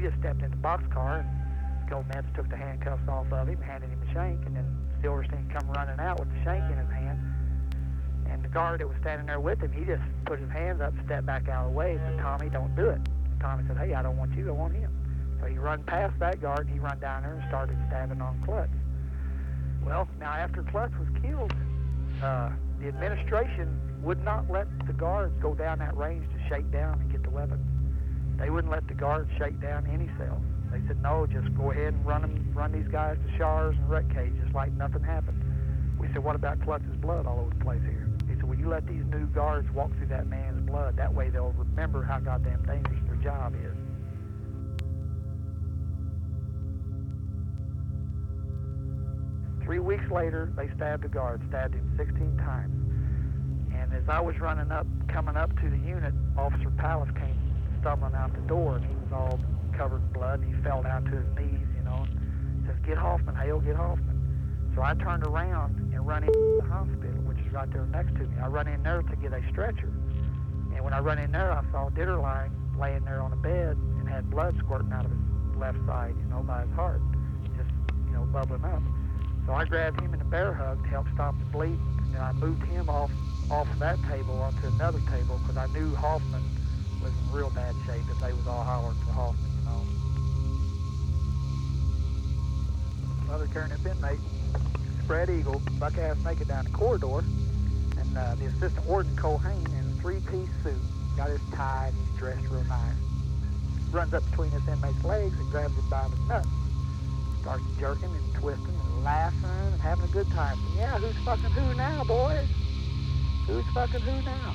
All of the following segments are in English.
he just stepped in the boxcar and Gometz took the handcuffs off of him, handed him a shank, and then Silverstein come running out with the shank in his hand. And the guard that was standing there with him, he just put his hands up, stepped back out of the way, and said, Tommy, don't do it. And Tommy said, hey, I don't want you, I want him. So he run past that guard, and he run down there and started stabbing on Clutts. Well, now after Clutts was killed, uh, the administration would not let the guards go down that range to shake down and get the weapons. They wouldn't let the guards shake down any cells. They said, no, just go ahead and run them, run these guys to showers and rec cages like nothing happened. We said, what about Clutts's blood all over the place here? He said, well, you let these new guards walk through that man's blood. That way they'll remember how goddamn dangerous their job is. Three weeks later, they stabbed a guard, stabbed him 16 times. And as I was running up, coming up to the unit, Officer Palace came stumbling out the door, and he was all covered in blood, and he fell down to his knees, you know, and says, get Hoffman, Hale, get Hoffman. So I turned around and run into the hospital, which is right there next to me. I run in there to get a stretcher. And when I run in there, I saw Ditterline laying there on a bed and had blood squirting out of his left side, you know, by his heart, just, you know, bubbling up. So I grabbed him in a bear hug to help stop the bleeding, and I moved him off off of that table onto another table because I knew Hoffman was in real bad shape if they was all hollering for Hoffman, you know. Another turnip inmate, spread eagle, buck ass naked down the corridor, and uh, the assistant warden Colhane in a three-piece suit, got his tie and he's dressed real nice. Runs up between this inmate's legs and grabs him by the nuts. Starts jerking and twisting and laughing and having a good time. Yeah, who's fucking who now, boys? Who's fucking who now?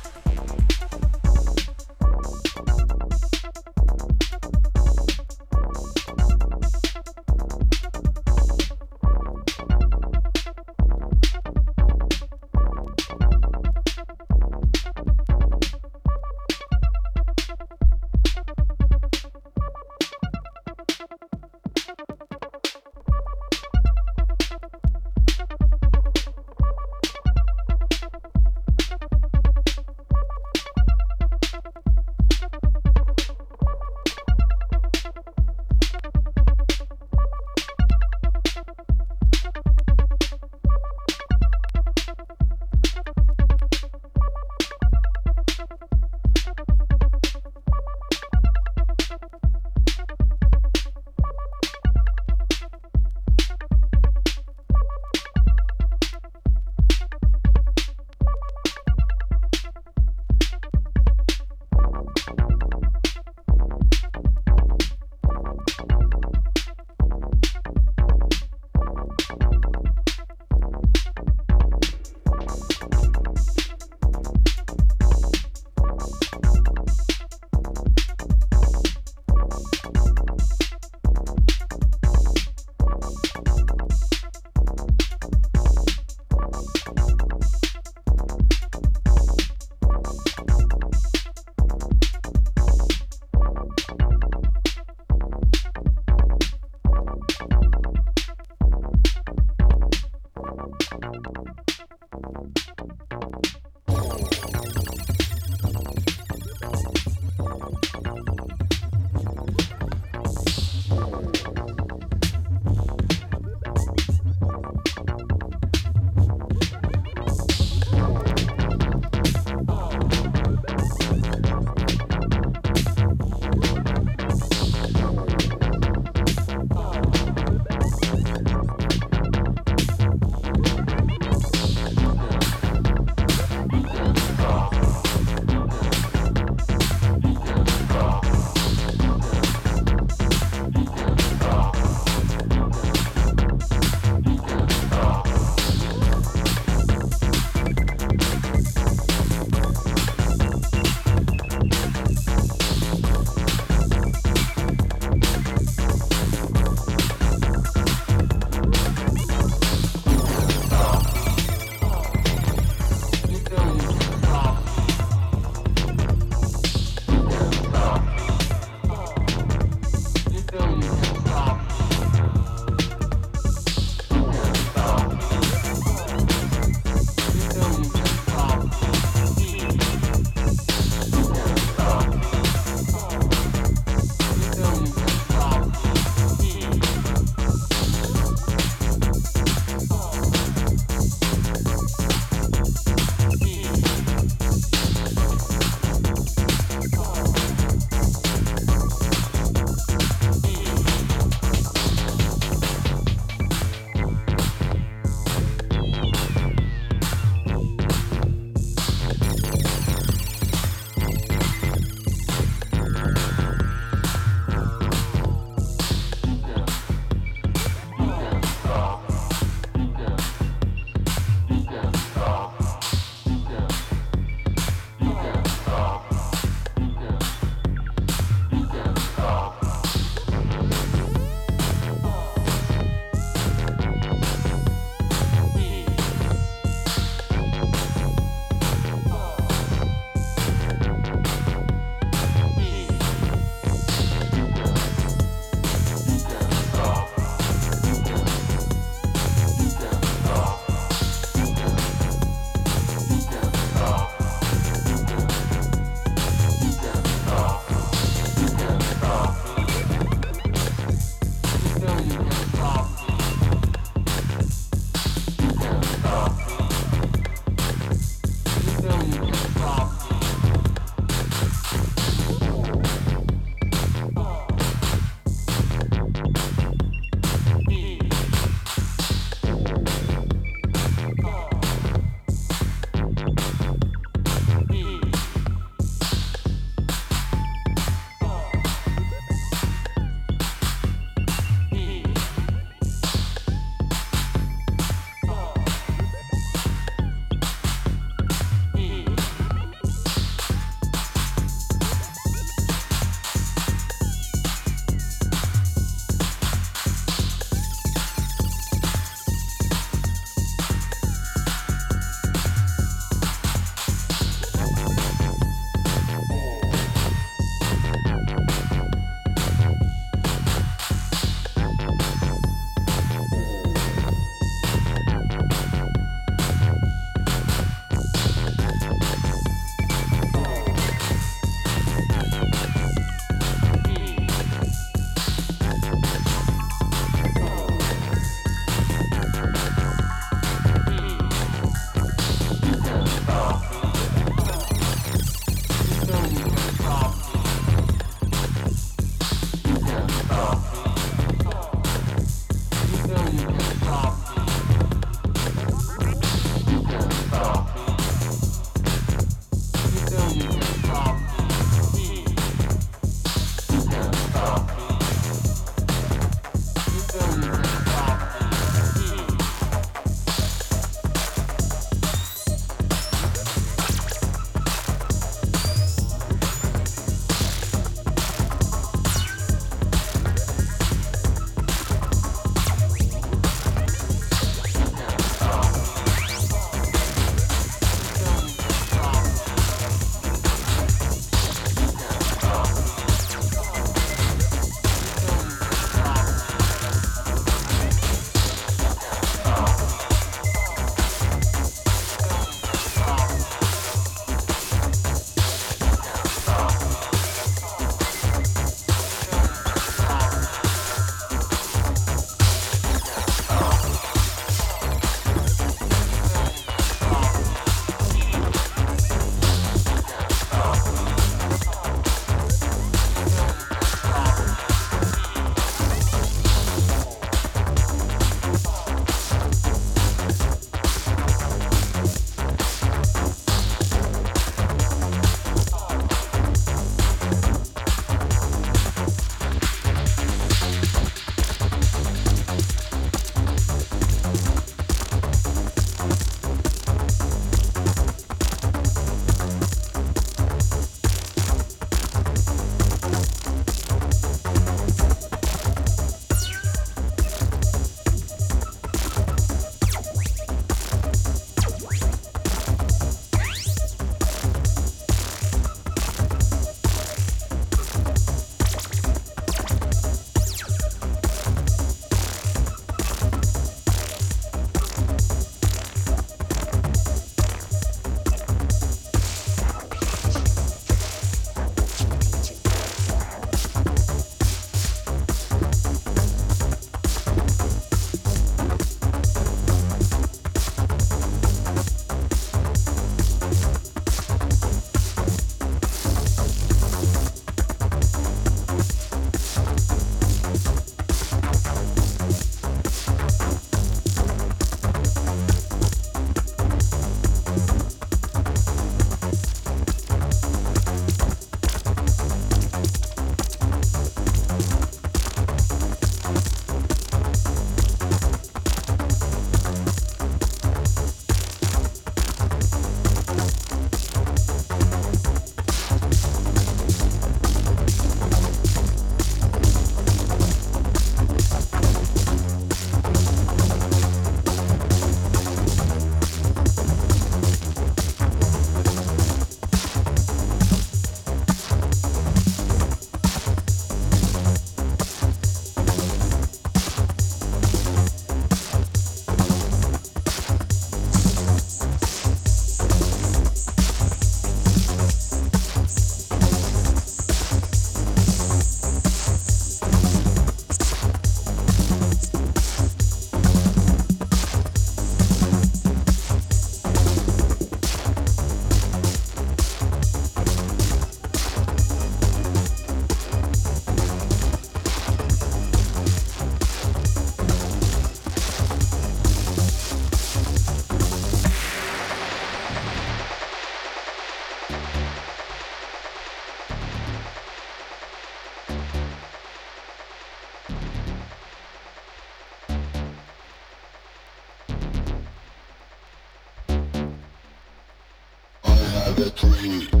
my pocket.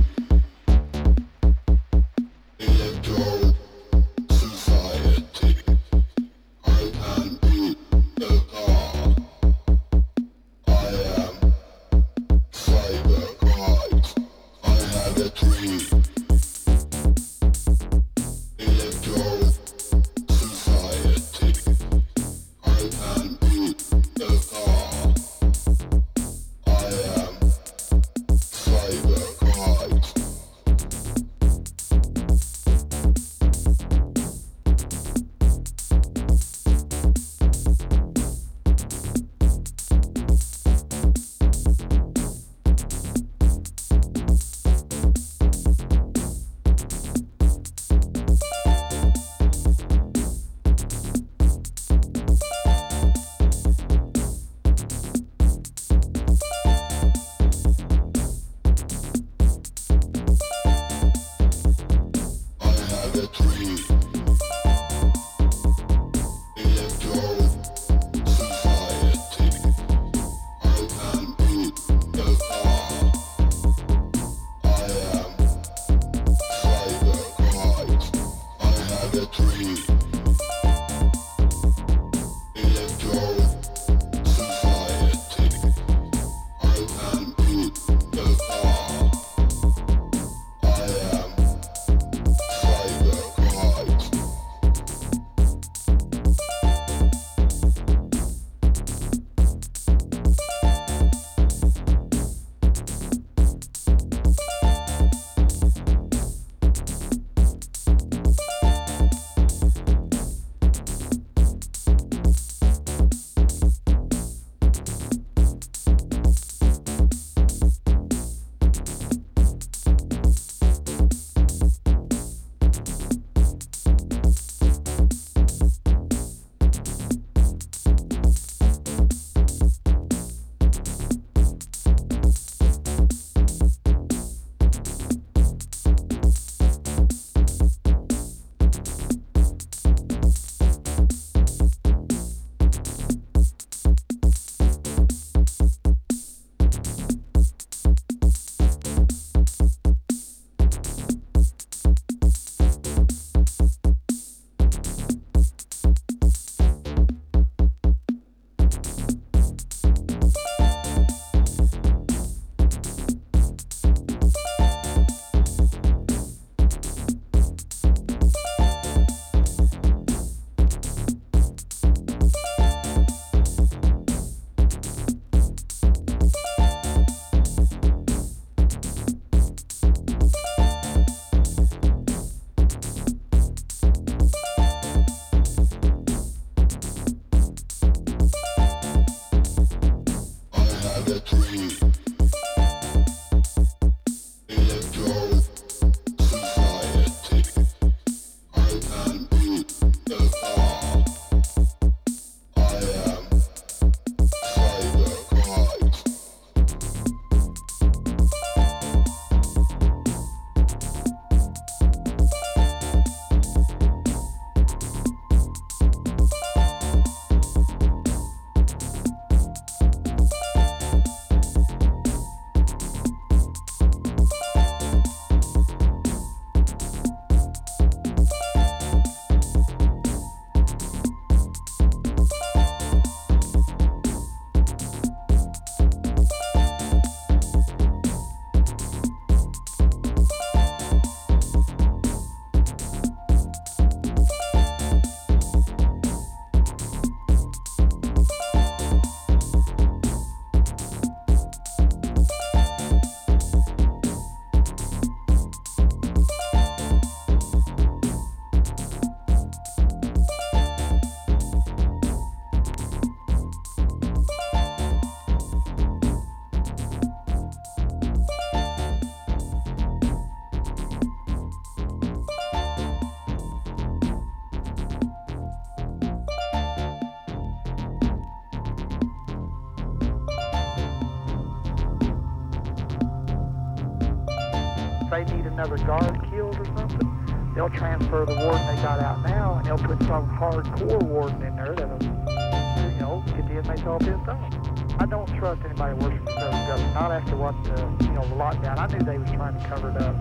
100 guard killed or something, they'll transfer the warden they got out now and they'll put some hardcore warden in there that'll, you know, get the inmates all pissed off. I don't trust anybody working for the government, not after what the, you know, the lockdown. I knew they was trying to cover it up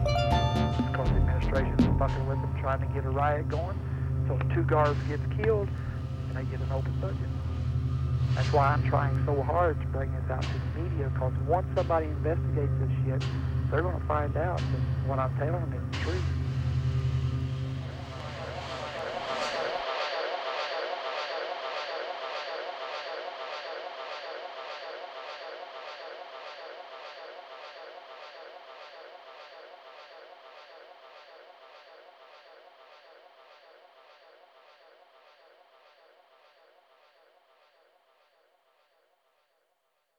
because the administration was fucking with them, trying to get a riot going. So two guards gets killed and they get an open budget. That's why I'm trying so hard to bring this out to the media because once somebody investigates this shit, they're going to find out what I'm telling them the truth.